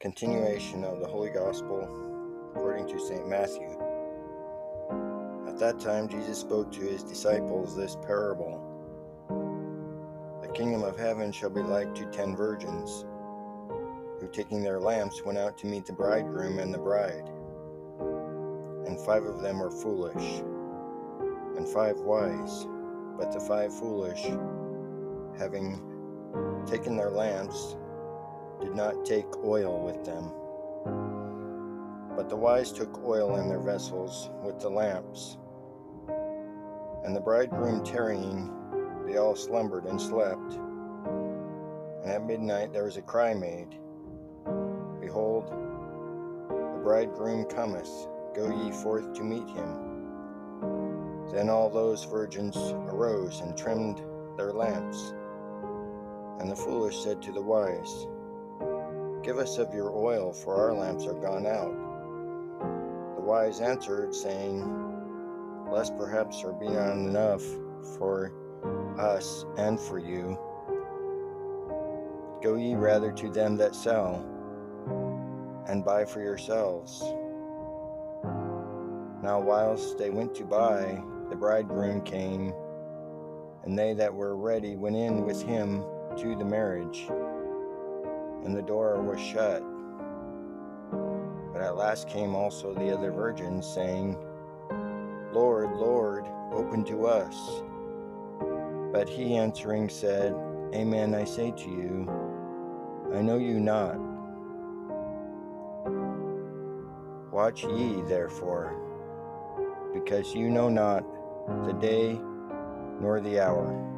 Continuation of the Holy Gospel according to St. Matthew. At that time, Jesus spoke to his disciples this parable The kingdom of heaven shall be like to ten virgins, who taking their lamps went out to meet the bridegroom and the bride. And five of them were foolish, and five wise. But the five foolish, having taken their lamps, did not take oil with them. But the wise took oil in their vessels with the lamps. And the bridegroom tarrying, they all slumbered and slept. And at midnight there was a cry made Behold, the bridegroom cometh, go ye forth to meet him. Then all those virgins arose and trimmed their lamps. And the foolish said to the wise, Give us of your oil, for our lamps are gone out. The wise answered, saying, Lest perhaps there be not enough for us and for you. Go ye rather to them that sell, and buy for yourselves. Now, whilst they went to buy, the bridegroom came, and they that were ready went in with him to the marriage and the door was shut. But at last came also the other virgins, saying, Lord, Lord, open to us. But he answering said, Amen, I say to you, I know you not. Watch ye therefore, because you know not the day nor the hour